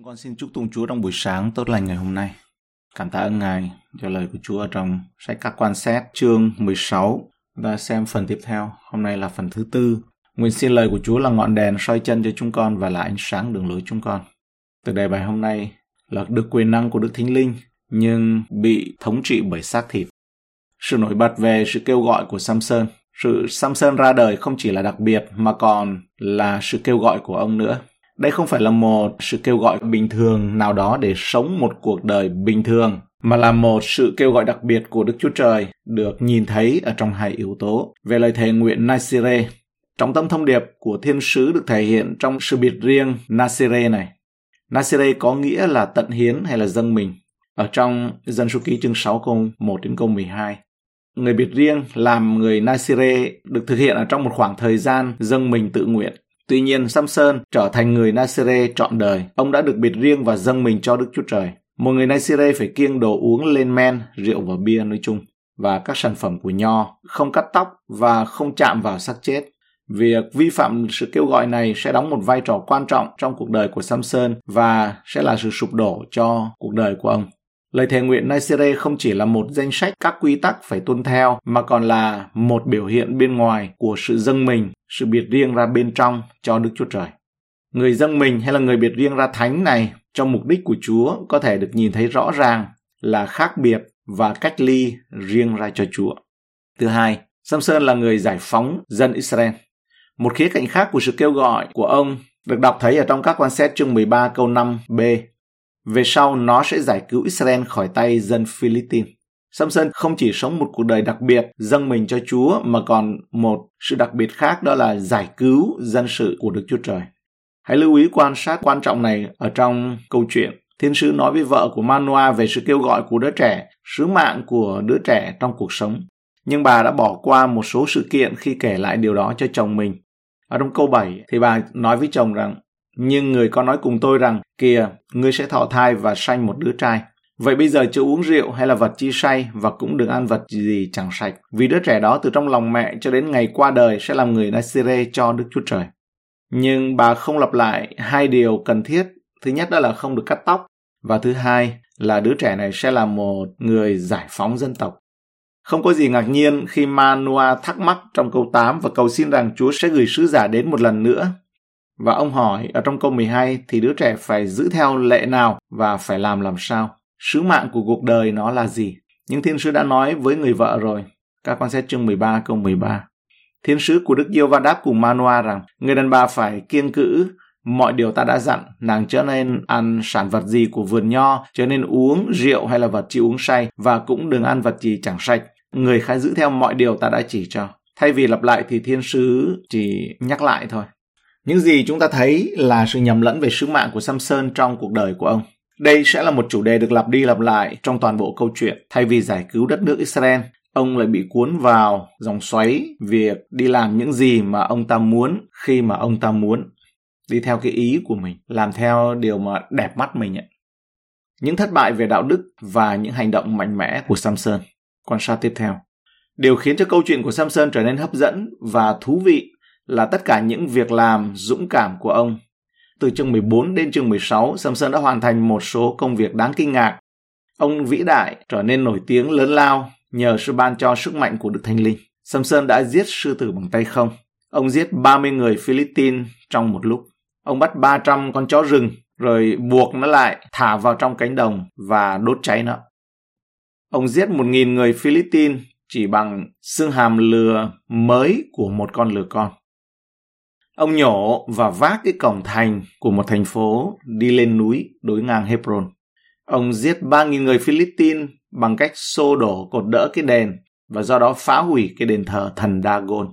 Chúng con xin chúc tụng Chúa trong buổi sáng tốt lành ngày hôm nay. Cảm tạ ơn Ngài cho lời của Chúa trong sách các quan xét, chương 16. Chúng ta xem phần tiếp theo. Hôm nay là phần thứ tư. Nguyện xin lời của Chúa là ngọn đèn soi chân cho chúng con và là ánh sáng đường lối chúng con. Từ đề bài hôm nay là được quyền năng của Đức Thánh Linh nhưng bị thống trị bởi xác thịt. Sự nổi bật về sự kêu gọi của Samson. Sự Samson ra đời không chỉ là đặc biệt mà còn là sự kêu gọi của ông nữa đây không phải là một sự kêu gọi bình thường nào đó để sống một cuộc đời bình thường, mà là một sự kêu gọi đặc biệt của Đức Chúa Trời được nhìn thấy ở trong hai yếu tố. Về lời thề nguyện Nasire, trọng tâm thông điệp của thiên sứ được thể hiện trong sự biệt riêng Nasire này. Nasire có nghĩa là tận hiến hay là dâng mình. Ở trong dân số ký chương 6 câu 1 đến câu 12. Người biệt riêng làm người Nasire được thực hiện ở trong một khoảng thời gian dâng mình tự nguyện Tuy nhiên, Samson trở thành người Nasire trọn đời. Ông đã được biệt riêng và dâng mình cho Đức Chúa Trời. Một người Nasire phải kiêng đồ uống lên men, rượu và bia nói chung và các sản phẩm của nho, không cắt tóc và không chạm vào xác chết. Việc vi phạm sự kêu gọi này sẽ đóng một vai trò quan trọng trong cuộc đời của Samson và sẽ là sự sụp đổ cho cuộc đời của ông. Lời thề nguyện Nicere không chỉ là một danh sách các quy tắc phải tuân theo mà còn là một biểu hiện bên ngoài của sự dâng mình, sự biệt riêng ra bên trong cho Đức Chúa Trời. Người dâng mình hay là người biệt riêng ra thánh này trong mục đích của Chúa có thể được nhìn thấy rõ ràng là khác biệt và cách ly riêng ra cho Chúa. Thứ hai, Samson là người giải phóng dân Israel. Một khía cạnh khác của sự kêu gọi của ông được đọc thấy ở trong các quan xét chương 13 câu 5b về sau, nó sẽ giải cứu Israel khỏi tay dân Philippines. Samson không chỉ sống một cuộc đời đặc biệt dâng mình cho Chúa mà còn một sự đặc biệt khác đó là giải cứu dân sự của Đức Chúa Trời. Hãy lưu ý quan sát quan trọng này ở trong câu chuyện. Thiên sứ nói với vợ của Manoa về sự kêu gọi của đứa trẻ, sứ mạng của đứa trẻ trong cuộc sống. Nhưng bà đã bỏ qua một số sự kiện khi kể lại điều đó cho chồng mình. Ở trong câu 7 thì bà nói với chồng rằng nhưng người có nói cùng tôi rằng, kìa, ngươi sẽ thọ thai và sanh một đứa trai. Vậy bây giờ chưa uống rượu hay là vật chi say và cũng đừng ăn vật gì chẳng sạch. Vì đứa trẻ đó từ trong lòng mẹ cho đến ngày qua đời sẽ làm người Nasire cho Đức Chúa Trời. Nhưng bà không lặp lại hai điều cần thiết. Thứ nhất đó là không được cắt tóc. Và thứ hai là đứa trẻ này sẽ là một người giải phóng dân tộc. Không có gì ngạc nhiên khi Manoa thắc mắc trong câu 8 và cầu xin rằng Chúa sẽ gửi sứ giả đến một lần nữa và ông hỏi ở trong câu 12 thì đứa trẻ phải giữ theo lệ nào và phải làm làm sao? Sứ mạng của cuộc đời nó là gì? Nhưng thiên sứ đã nói với người vợ rồi. Các con xét chương 13 câu 13. Thiên sứ của Đức Diêu Va đáp cùng Manoa rằng người đàn bà phải kiêng cữ mọi điều ta đã dặn, nàng trở nên ăn sản vật gì của vườn nho, trở nên uống rượu hay là vật chi uống say và cũng đừng ăn vật gì chẳng sạch. Người khá giữ theo mọi điều ta đã chỉ cho. Thay vì lặp lại thì thiên sứ chỉ nhắc lại thôi. Những gì chúng ta thấy là sự nhầm lẫn về sứ mạng của Samson trong cuộc đời của ông. Đây sẽ là một chủ đề được lặp đi lặp lại trong toàn bộ câu chuyện. Thay vì giải cứu đất nước Israel, ông lại bị cuốn vào dòng xoáy việc đi làm những gì mà ông ta muốn khi mà ông ta muốn. Đi theo cái ý của mình, làm theo điều mà đẹp mắt mình ấy. Những thất bại về đạo đức và những hành động mạnh mẽ của Samson. Quan sát tiếp theo. Điều khiến cho câu chuyện của Samson trở nên hấp dẫn và thú vị là tất cả những việc làm dũng cảm của ông. Từ chương 14 đến chương 16, Samson đã hoàn thành một số công việc đáng kinh ngạc. Ông vĩ đại trở nên nổi tiếng lớn lao nhờ sự ban cho sức mạnh của Đức Thánh Linh. Samson đã giết sư tử bằng tay không. Ông giết 30 người Philippines trong một lúc. Ông bắt 300 con chó rừng rồi buộc nó lại thả vào trong cánh đồng và đốt cháy nó. Ông giết 1.000 người Philippines chỉ bằng xương hàm lừa mới của một con lừa con. Ông nhổ và vác cái cổng thành của một thành phố đi lên núi đối ngang Hebron. Ông giết 3.000 người Philippines bằng cách xô đổ cột đỡ cái đền và do đó phá hủy cái đền thờ thần Dagon.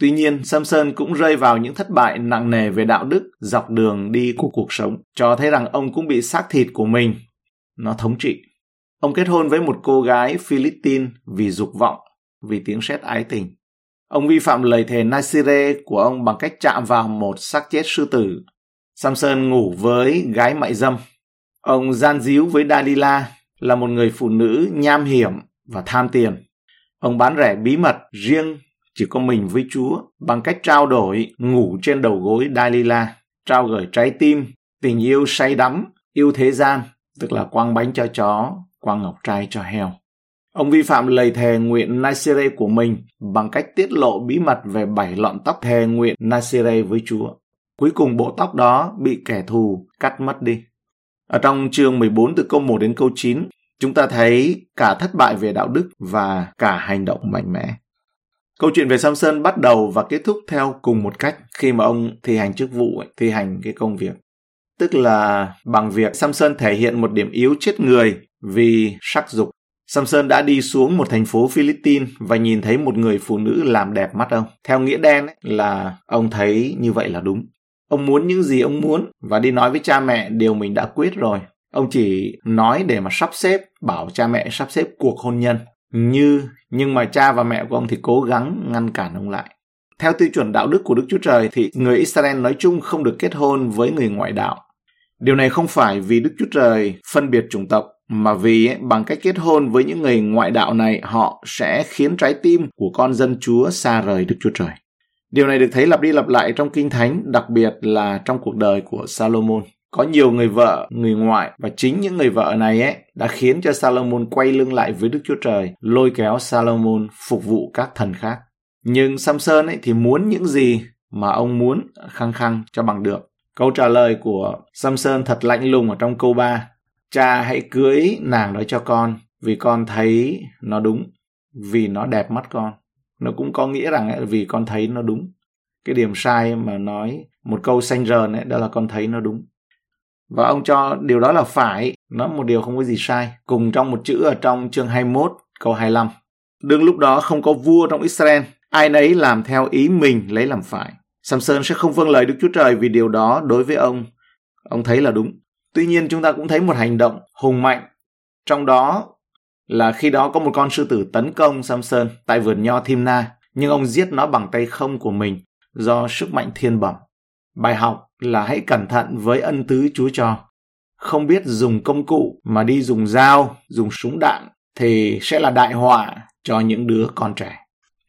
Tuy nhiên, Samson cũng rơi vào những thất bại nặng nề về đạo đức dọc đường đi của cuộc sống, cho thấy rằng ông cũng bị xác thịt của mình. Nó thống trị. Ông kết hôn với một cô gái Philippines vì dục vọng, vì tiếng sét ái tình. Ông vi phạm lời thề Nasire của ông bằng cách chạm vào một xác chết sư tử. Samson ngủ với gái mại dâm. Ông gian díu với Dalila là một người phụ nữ nham hiểm và tham tiền. Ông bán rẻ bí mật riêng chỉ có mình với Chúa bằng cách trao đổi ngủ trên đầu gối Dalila, trao gửi trái tim, tình yêu say đắm yêu thế gian, tức là quăng bánh cho chó, quăng ngọc trai cho heo. Ông vi phạm lời thề nguyện Nasire của mình bằng cách tiết lộ bí mật về bảy lọn tóc thề nguyện Nasire với Chúa. Cuối cùng bộ tóc đó bị kẻ thù cắt mất đi. Ở trong chương 14 từ câu 1 đến câu 9, chúng ta thấy cả thất bại về đạo đức và cả hành động mạnh mẽ. Câu chuyện về Samson bắt đầu và kết thúc theo cùng một cách khi mà ông thi hành chức vụ, thi hành cái công việc. Tức là bằng việc Samson thể hiện một điểm yếu chết người vì sắc dục. Samson đã đi xuống một thành phố Philippines và nhìn thấy một người phụ nữ làm đẹp mắt ông. Theo nghĩa đen ấy, là ông thấy như vậy là đúng. Ông muốn những gì ông muốn và đi nói với cha mẹ điều mình đã quyết rồi. Ông chỉ nói để mà sắp xếp, bảo cha mẹ sắp xếp cuộc hôn nhân. Như, nhưng mà cha và mẹ của ông thì cố gắng ngăn cản ông lại. Theo tiêu chuẩn đạo đức của Đức Chúa Trời thì người Israel nói chung không được kết hôn với người ngoại đạo. Điều này không phải vì Đức Chúa Trời phân biệt chủng tộc, mà vì bằng cách kết hôn với những người ngoại đạo này họ sẽ khiến trái tim của con dân Chúa xa rời Đức Chúa Trời. Điều này được thấy lặp đi lặp lại trong Kinh Thánh, đặc biệt là trong cuộc đời của Salomon. Có nhiều người vợ, người ngoại và chính những người vợ này ấy đã khiến cho Salomon quay lưng lại với Đức Chúa Trời, lôi kéo Salomon phục vụ các thần khác. Nhưng Samson ấy thì muốn những gì mà ông muốn khăng khăng cho bằng được. Câu trả lời của Samson thật lạnh lùng ở trong câu 3. Cha hãy cưới nàng đó cho con vì con thấy nó đúng, vì nó đẹp mắt con. Nó cũng có nghĩa rằng ấy, vì con thấy nó đúng. Cái điểm sai mà nói một câu xanh rờn ấy đó là con thấy nó đúng. Và ông cho điều đó là phải nó một điều không có gì sai. Cùng trong một chữ ở trong chương 21 câu 25 đương lúc đó không có vua trong Israel ai nấy làm theo ý mình lấy làm phải. Samson sẽ không vâng lời Đức Chúa Trời vì điều đó đối với ông. Ông thấy là đúng tuy nhiên chúng ta cũng thấy một hành động hùng mạnh trong đó là khi đó có một con sư tử tấn công Samson tại vườn nho Thimna, nhưng ông giết nó bằng tay không của mình do sức mạnh thiên bẩm. Bài học là hãy cẩn thận với ân tứ Chúa cho. Không biết dùng công cụ mà đi dùng dao, dùng súng đạn thì sẽ là đại họa cho những đứa con trẻ.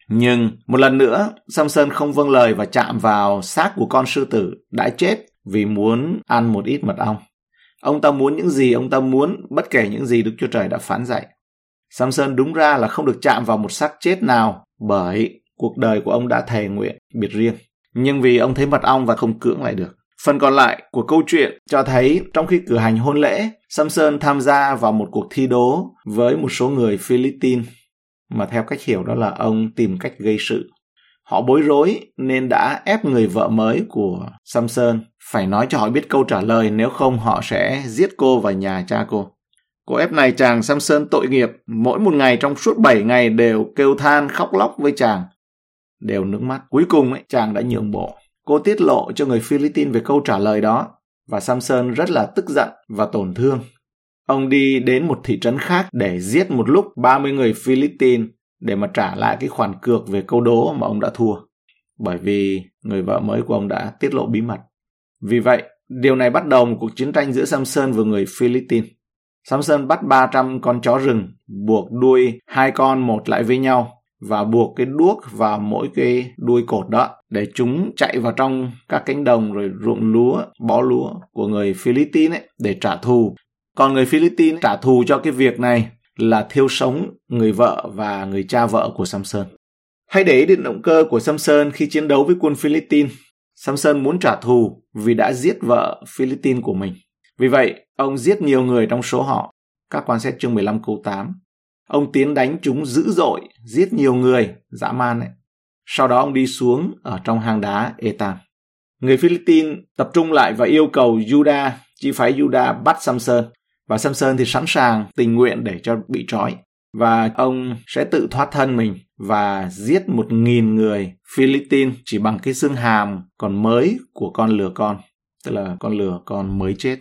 Nhưng một lần nữa, Samson không vâng lời và chạm vào xác của con sư tử đã chết vì muốn ăn một ít mật ong. Ông ta muốn những gì ông ta muốn bất kể những gì Đức Chúa Trời đã phán dạy. Samson đúng ra là không được chạm vào một xác chết nào bởi cuộc đời của ông đã thề nguyện biệt riêng. Nhưng vì ông thấy mật ong và không cưỡng lại được. Phần còn lại của câu chuyện cho thấy trong khi cử hành hôn lễ, Samson tham gia vào một cuộc thi đố với một số người Philippines mà theo cách hiểu đó là ông tìm cách gây sự. Họ bối rối nên đã ép người vợ mới của Samson phải nói cho họ biết câu trả lời nếu không họ sẽ giết cô và nhà cha cô. Cô ép này chàng Samson tội nghiệp, mỗi một ngày trong suốt 7 ngày đều kêu than khóc lóc với chàng. Đều nước mắt. Cuối cùng ấy, chàng đã nhượng bộ. Cô tiết lộ cho người Philippines về câu trả lời đó và Samson rất là tức giận và tổn thương. Ông đi đến một thị trấn khác để giết một lúc 30 người Philippines để mà trả lại cái khoản cược về câu đố mà ông đã thua. Bởi vì người vợ mới của ông đã tiết lộ bí mật. Vì vậy, điều này bắt đầu một cuộc chiến tranh giữa Samson và người Philippines. Samson bắt 300 con chó rừng, buộc đuôi hai con một lại với nhau và buộc cái đuốc vào mỗi cái đuôi cột đó để chúng chạy vào trong các cánh đồng rồi ruộng lúa, bó lúa của người Philippines ấy, để trả thù. Còn người Philippines trả thù cho cái việc này là thiêu sống người vợ và người cha vợ của Samson. Hãy để ý đến động cơ của Samson khi chiến đấu với quân Philippines. Samson muốn trả thù vì đã giết vợ Philippines của mình. Vì vậy, ông giết nhiều người trong số họ. Các quan xét chương 15 câu 8. Ông tiến đánh chúng dữ dội, giết nhiều người, dã man ấy. Sau đó ông đi xuống ở trong hang đá Etam. Người Philippines tập trung lại và yêu cầu Judah, chi phái Judah bắt Samson. Và Samson thì sẵn sàng tình nguyện để cho bị trói. Và ông sẽ tự thoát thân mình và giết một nghìn người Philippines chỉ bằng cái xương hàm còn mới của con lừa con. Tức là con lừa con mới chết.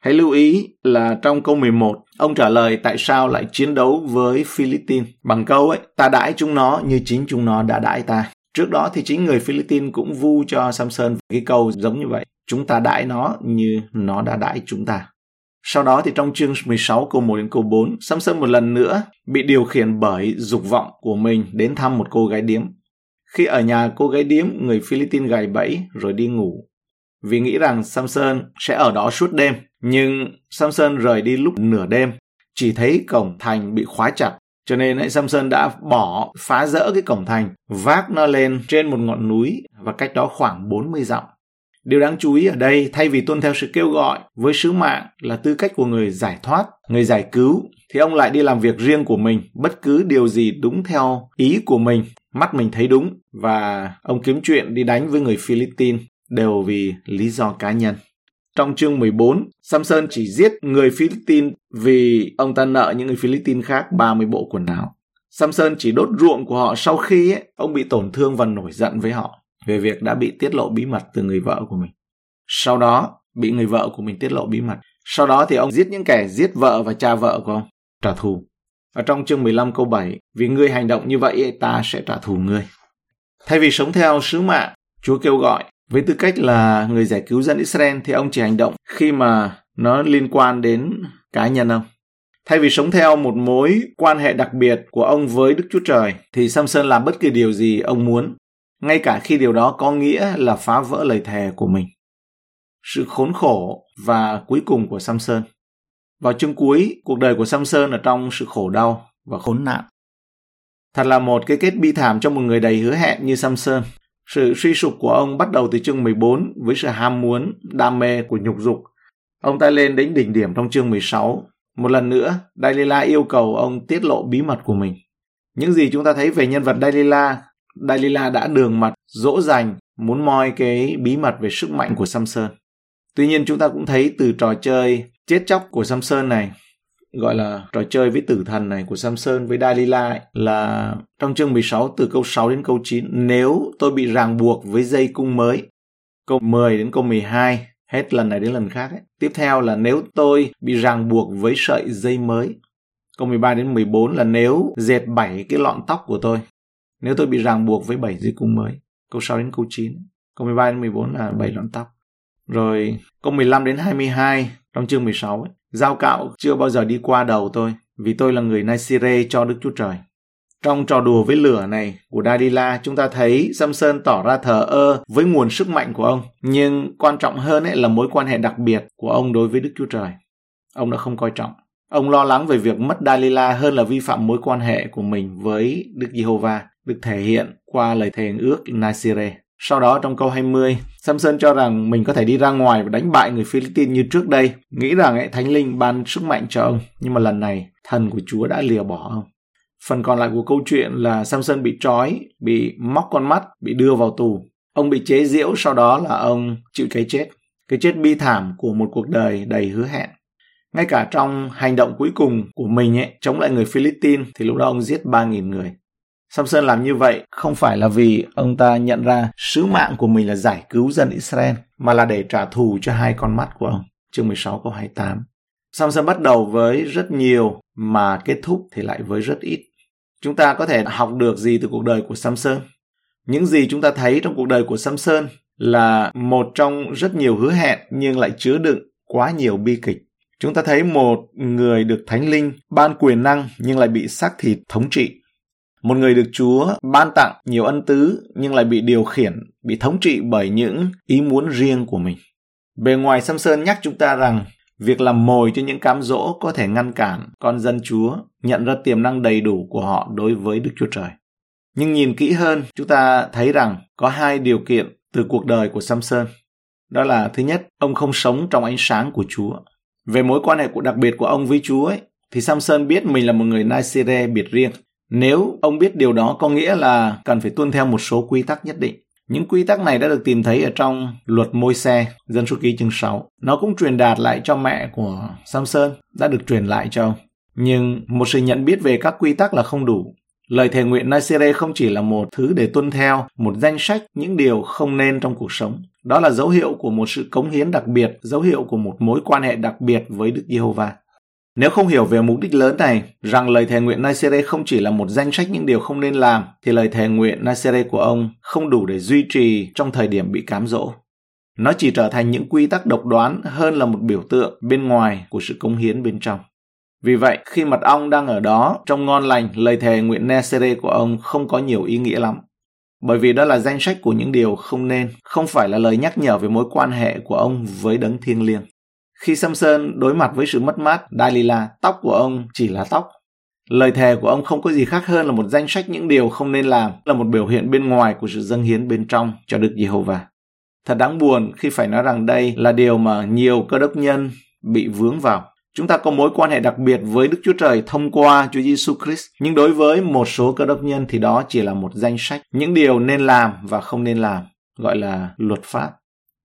Hãy lưu ý là trong câu 11, ông trả lời tại sao lại chiến đấu với Philippines bằng câu ấy, ta đãi chúng nó như chính chúng nó đã đãi ta. Trước đó thì chính người Philippines cũng vu cho Samson cái câu giống như vậy. Chúng ta đãi nó như nó đã đãi chúng ta. Sau đó thì trong chương 16 câu 1 đến câu 4, Samson một lần nữa bị điều khiển bởi dục vọng của mình đến thăm một cô gái điếm. Khi ở nhà cô gái điếm, người Philippines gài bẫy rồi đi ngủ. vì nghĩ rằng Samson sẽ ở đó suốt đêm. Nhưng Samson rời đi lúc nửa đêm, chỉ thấy cổng thành bị khóa chặt. Cho nên ấy, Samson đã bỏ phá rỡ cái cổng thành, vác nó lên trên một ngọn núi và cách đó khoảng 40 dặm. Điều đáng chú ý ở đây, thay vì tuân theo sự kêu gọi với sứ mạng là tư cách của người giải thoát, người giải cứu, thì ông lại đi làm việc riêng của mình, bất cứ điều gì đúng theo ý của mình, mắt mình thấy đúng, và ông kiếm chuyện đi đánh với người Philippines đều vì lý do cá nhân. Trong chương 14, Samson chỉ giết người Philippines vì ông ta nợ những người Philippines khác 30 bộ quần áo. Samson chỉ đốt ruộng của họ sau khi ấy, ông bị tổn thương và nổi giận với họ về việc đã bị tiết lộ bí mật từ người vợ của mình. Sau đó, bị người vợ của mình tiết lộ bí mật. Sau đó thì ông giết những kẻ giết vợ và cha vợ của ông, trả thù. Ở trong chương 15 câu 7, vì ngươi hành động như vậy ta sẽ trả thù ngươi. Thay vì sống theo sứ mạng, Chúa kêu gọi với tư cách là người giải cứu dân Israel thì ông chỉ hành động khi mà nó liên quan đến cá nhân ông. Thay vì sống theo một mối quan hệ đặc biệt của ông với Đức Chúa Trời thì Samson làm bất kỳ điều gì ông muốn ngay cả khi điều đó có nghĩa là phá vỡ lời thề của mình. Sự khốn khổ và cuối cùng của Samson. Vào chương cuối, cuộc đời của Samson ở trong sự khổ đau và khốn nạn. Thật là một cái kết bi thảm cho một người đầy hứa hẹn như Samson. Sự suy sụp của ông bắt đầu từ chương 14 với sự ham muốn, đam mê của nhục dục. Ông ta lên đến đỉnh điểm trong chương 16. Một lần nữa, Dalila yêu cầu ông tiết lộ bí mật của mình. Những gì chúng ta thấy về nhân vật Dalila Dalila đã đường mặt dỗ dành muốn moi cái bí mật về sức mạnh của Samson. Tuy nhiên chúng ta cũng thấy từ trò chơi chết chóc của Samson này gọi là trò chơi với tử thần này của Samson với Dalila ấy, là trong chương 16 từ câu 6 đến câu 9 nếu tôi bị ràng buộc với dây cung mới câu 10 đến câu 12 hết lần này đến lần khác ấy. Tiếp theo là nếu tôi bị ràng buộc với sợi dây mới. Câu 13 đến 14 là nếu dệt bảy cái lọn tóc của tôi nếu tôi bị ràng buộc với bảy dây cung mới. Câu 6 đến câu 9. Câu 13 đến 14 là bảy lọn tóc. Rồi câu 15 đến 22 trong chương 16 ấy. Giao cạo chưa bao giờ đi qua đầu tôi vì tôi là người Nasire cho Đức Chúa Trời. Trong trò đùa với lửa này của Dalila, chúng ta thấy Samson tỏ ra thờ ơ với nguồn sức mạnh của ông, nhưng quan trọng hơn ấy là mối quan hệ đặc biệt của ông đối với Đức Chúa Trời. Ông đã không coi trọng. Ông lo lắng về việc mất Dalila hơn là vi phạm mối quan hệ của mình với Đức Giê-hô-va được thể hiện qua lời thề ước Nasire. Sau đó trong câu 20, Samson cho rằng mình có thể đi ra ngoài và đánh bại người Philippines như trước đây, nghĩ rằng ấy, Thánh Linh ban sức mạnh cho ông, nhưng mà lần này thần của Chúa đã lìa bỏ ông. Phần còn lại của câu chuyện là Samson bị trói, bị móc con mắt, bị đưa vào tù. Ông bị chế giễu, sau đó là ông chịu cái chết. Cái chết bi thảm của một cuộc đời đầy hứa hẹn. Ngay cả trong hành động cuối cùng của mình ấy, chống lại người Philippines thì lúc đó ông giết 3.000 người. Samson làm như vậy không phải là vì ông ta nhận ra sứ mạng của mình là giải cứu dân Israel, mà là để trả thù cho hai con mắt của ông. Chương 16 câu 28. Samson bắt đầu với rất nhiều mà kết thúc thì lại với rất ít. Chúng ta có thể học được gì từ cuộc đời của Samson? Những gì chúng ta thấy trong cuộc đời của Samson là một trong rất nhiều hứa hẹn nhưng lại chứa đựng quá nhiều bi kịch. Chúng ta thấy một người được thánh linh ban quyền năng nhưng lại bị xác thịt thống trị một người được Chúa ban tặng nhiều ân tứ nhưng lại bị điều khiển, bị thống trị bởi những ý muốn riêng của mình. Bề ngoài Samson nhắc chúng ta rằng việc làm mồi cho những cám dỗ có thể ngăn cản con dân Chúa nhận ra tiềm năng đầy đủ của họ đối với Đức Chúa Trời. Nhưng nhìn kỹ hơn, chúng ta thấy rằng có hai điều kiện từ cuộc đời của Samson. Đó là thứ nhất, ông không sống trong ánh sáng của Chúa. Về mối quan hệ của đặc biệt của ông với Chúa ấy, thì Samson biết mình là một người Naisire biệt riêng. Nếu ông biết điều đó có nghĩa là cần phải tuân theo một số quy tắc nhất định. Những quy tắc này đã được tìm thấy ở trong luật môi xe, dân số ký chương 6. Nó cũng truyền đạt lại cho mẹ của Samson, đã được truyền lại cho ông. Nhưng một sự nhận biết về các quy tắc là không đủ. Lời thề nguyện Nasire không chỉ là một thứ để tuân theo, một danh sách những điều không nên trong cuộc sống. Đó là dấu hiệu của một sự cống hiến đặc biệt, dấu hiệu của một mối quan hệ đặc biệt với Đức Giê-hô-va. Nếu không hiểu về mục đích lớn này, rằng lời thề nguyện Nasere không chỉ là một danh sách những điều không nên làm, thì lời thề nguyện Nasere của ông không đủ để duy trì trong thời điểm bị cám dỗ. Nó chỉ trở thành những quy tắc độc đoán hơn là một biểu tượng bên ngoài của sự cống hiến bên trong. Vì vậy, khi mật ong đang ở đó, trong ngon lành, lời thề nguyện Nasere của ông không có nhiều ý nghĩa lắm. bởi vì đó là danh sách của những điều không nên, không phải là lời nhắc nhở về mối quan hệ của ông với đấng thiêng liêng. Khi Samson đối mặt với sự mất mát, Dalila, tóc của ông chỉ là tóc. Lời thề của ông không có gì khác hơn là một danh sách những điều không nên làm, là một biểu hiện bên ngoài của sự dâng hiến bên trong cho Đức Giê-hô-va. Thật đáng buồn khi phải nói rằng đây là điều mà nhiều cơ đốc nhân bị vướng vào. Chúng ta có mối quan hệ đặc biệt với Đức Chúa Trời thông qua Chúa Giêsu Christ, nhưng đối với một số cơ đốc nhân thì đó chỉ là một danh sách những điều nên làm và không nên làm, gọi là luật pháp.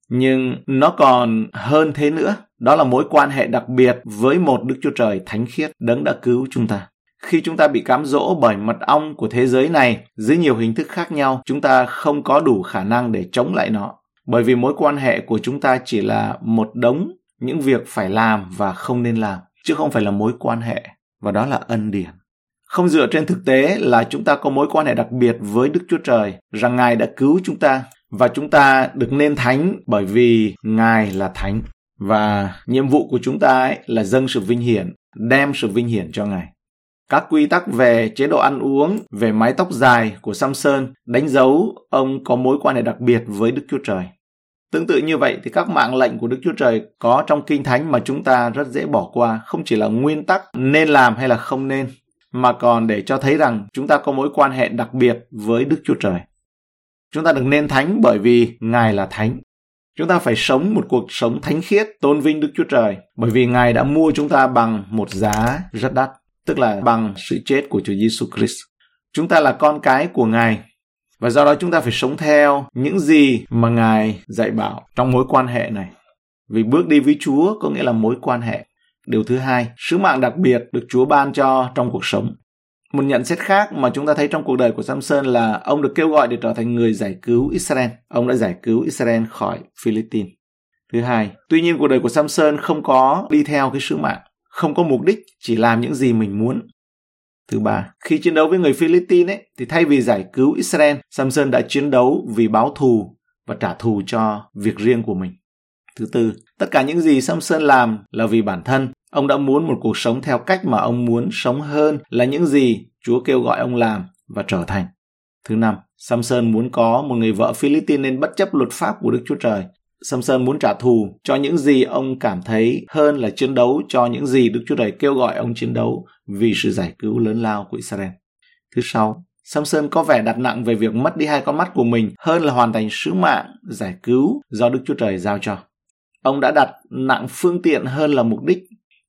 Nhưng nó còn hơn thế nữa, đó là mối quan hệ đặc biệt với một Đức Chúa Trời thánh khiết đấng đã cứu chúng ta. Khi chúng ta bị cám dỗ bởi mật ong của thế giới này dưới nhiều hình thức khác nhau, chúng ta không có đủ khả năng để chống lại nó. Bởi vì mối quan hệ của chúng ta chỉ là một đống những việc phải làm và không nên làm, chứ không phải là mối quan hệ, và đó là ân điển. Không dựa trên thực tế là chúng ta có mối quan hệ đặc biệt với Đức Chúa Trời, rằng Ngài đã cứu chúng ta, và chúng ta được nên thánh bởi vì Ngài là thánh. Và nhiệm vụ của chúng ta ấy là dâng sự vinh hiển, đem sự vinh hiển cho Ngài. Các quy tắc về chế độ ăn uống, về mái tóc dài của Samson đánh dấu ông có mối quan hệ đặc biệt với Đức Chúa Trời. Tương tự như vậy thì các mạng lệnh của Đức Chúa Trời có trong Kinh Thánh mà chúng ta rất dễ bỏ qua, không chỉ là nguyên tắc nên làm hay là không nên, mà còn để cho thấy rằng chúng ta có mối quan hệ đặc biệt với Đức Chúa Trời. Chúng ta được nên thánh bởi vì Ngài là thánh. Chúng ta phải sống một cuộc sống thánh khiết, tôn vinh Đức Chúa Trời, bởi vì Ngài đã mua chúng ta bằng một giá rất đắt, tức là bằng sự chết của Chúa Giêsu Christ. Chúng ta là con cái của Ngài và do đó chúng ta phải sống theo những gì mà Ngài dạy bảo trong mối quan hệ này. Vì bước đi với Chúa có nghĩa là mối quan hệ. Điều thứ hai, sứ mạng đặc biệt được Chúa ban cho trong cuộc sống. Một nhận xét khác mà chúng ta thấy trong cuộc đời của Samson là ông được kêu gọi để trở thành người giải cứu Israel. Ông đã giải cứu Israel khỏi Philippines. Thứ hai, tuy nhiên cuộc đời của Samson không có đi theo cái sứ mạng, không có mục đích, chỉ làm những gì mình muốn. Thứ ba, khi chiến đấu với người Philippines ấy, thì thay vì giải cứu Israel, Samson đã chiến đấu vì báo thù và trả thù cho việc riêng của mình. Thứ tư, tất cả những gì Samson làm là vì bản thân. Ông đã muốn một cuộc sống theo cách mà ông muốn sống hơn là những gì Chúa kêu gọi ông làm và trở thành. Thứ năm, Samson muốn có một người vợ Philippines nên bất chấp luật pháp của Đức Chúa Trời Samson muốn trả thù cho những gì ông cảm thấy hơn là chiến đấu cho những gì Đức Chúa Trời kêu gọi ông chiến đấu vì sự giải cứu lớn lao của Israel. Thứ sáu, Samson có vẻ đặt nặng về việc mất đi hai con mắt của mình hơn là hoàn thành sứ mạng giải cứu do Đức Chúa Trời giao cho. Ông đã đặt nặng phương tiện hơn là mục đích,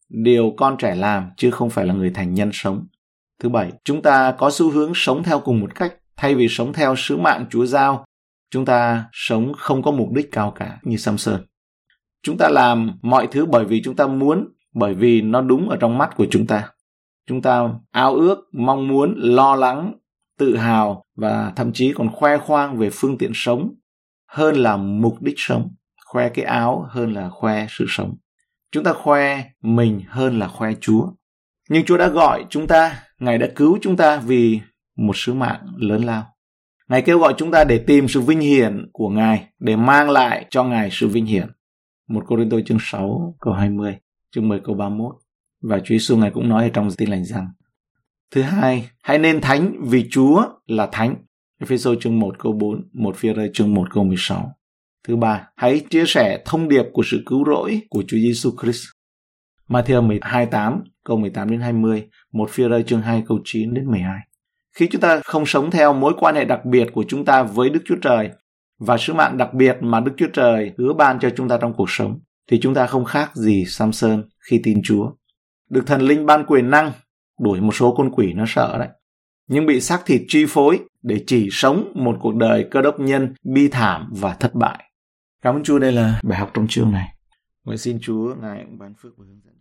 điều con trẻ làm chứ không phải là người thành nhân sống. Thứ bảy, chúng ta có xu hướng sống theo cùng một cách thay vì sống theo sứ mạng Chúa giao Chúng ta sống không có mục đích cao cả như Samson. Chúng ta làm mọi thứ bởi vì chúng ta muốn, bởi vì nó đúng ở trong mắt của chúng ta. Chúng ta ao ước, mong muốn, lo lắng, tự hào và thậm chí còn khoe khoang về phương tiện sống hơn là mục đích sống. Khoe cái áo hơn là khoe sự sống. Chúng ta khoe mình hơn là khoe Chúa. Nhưng Chúa đã gọi chúng ta, Ngài đã cứu chúng ta vì một sứ mạng lớn lao. Ngài kêu gọi chúng ta để tìm sự vinh hiển của Ngài, để mang lại cho Ngài sự vinh hiển. Một Cô Rinh Tô chương 6 câu 20, chương 10 câu 31. Và Chúa Giêsu Ngài cũng nói ở trong tin lành rằng Thứ hai, hãy nên thánh vì Chúa là thánh. Ephesos chương 1 câu 4, 1 phía rơi chương 1 câu 16. Thứ ba, hãy chia sẻ thông điệp của sự cứu rỗi của Chúa Giêsu Christ. Matthew 28 câu 18 đến 20, một phi rơi chương 2 câu 9 đến 12. Khi chúng ta không sống theo mối quan hệ đặc biệt của chúng ta với Đức Chúa Trời và sứ mạng đặc biệt mà Đức Chúa Trời hứa ban cho chúng ta trong cuộc sống, thì chúng ta không khác gì Samson khi tin Chúa. Được thần linh ban quyền năng, đuổi một số con quỷ nó sợ đấy. Nhưng bị xác thịt chi phối để chỉ sống một cuộc đời cơ đốc nhân bi thảm và thất bại. Cảm ơn Chúa đây là bài học trong chương này. Nguyện xin Chúa Ngài ban phước và hướng dẫn.